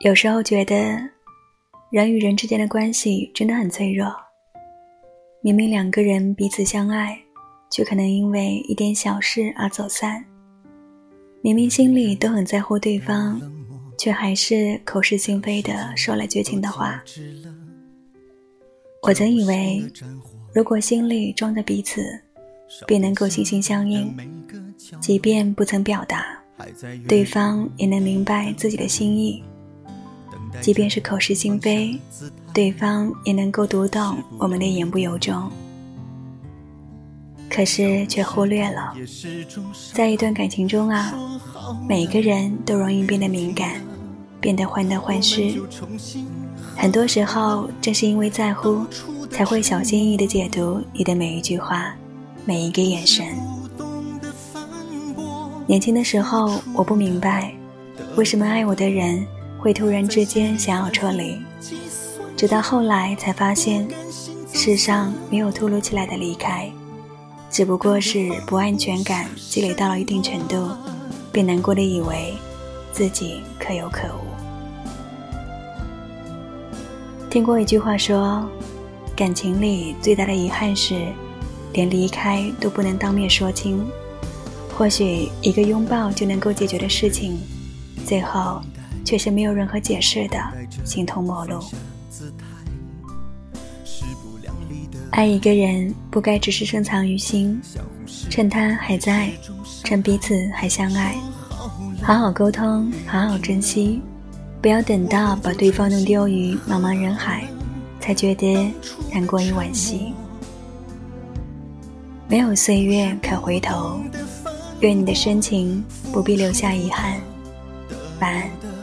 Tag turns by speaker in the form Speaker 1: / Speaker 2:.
Speaker 1: 有时候觉得，人与人之间的关系真的很脆弱。明明两个人彼此相爱，却可能因为一点小事而走散。明明心里都很在乎对方，却还是口是心非的说了绝情的话。我曾以为，如果心里装着彼此，便能够心心相印，即便不曾表达，对方也能明白自己的心意。即便是口是心非，对方也能够读懂我们的言不由衷。可是却忽略了，在一段感情中啊，每个人都容易变得敏感，变得患得患失。很多时候，正是因为在乎，才会小心翼翼地解读你的每一句话，每一个眼神。年轻的时候，我不明白，为什么爱我的人。会突然之间想要撤离，直到后来才发现，世上没有突如其来的离开，只不过是不安全感积累到了一定程度，便难过的以为自己可有可无。听过一句话说，感情里最大的遗憾是，连离开都不能当面说清。或许一个拥抱就能够解决的事情，最后。却是没有任何解释的形同陌路。爱一个人不该只是深藏于心，趁他还在，趁彼此还相爱，好好沟通，好好珍惜，不要等到把对方弄丢于茫茫人海，才觉得难过与惋惜。没有岁月可回头，愿你的深情不必留下遗憾。晚安。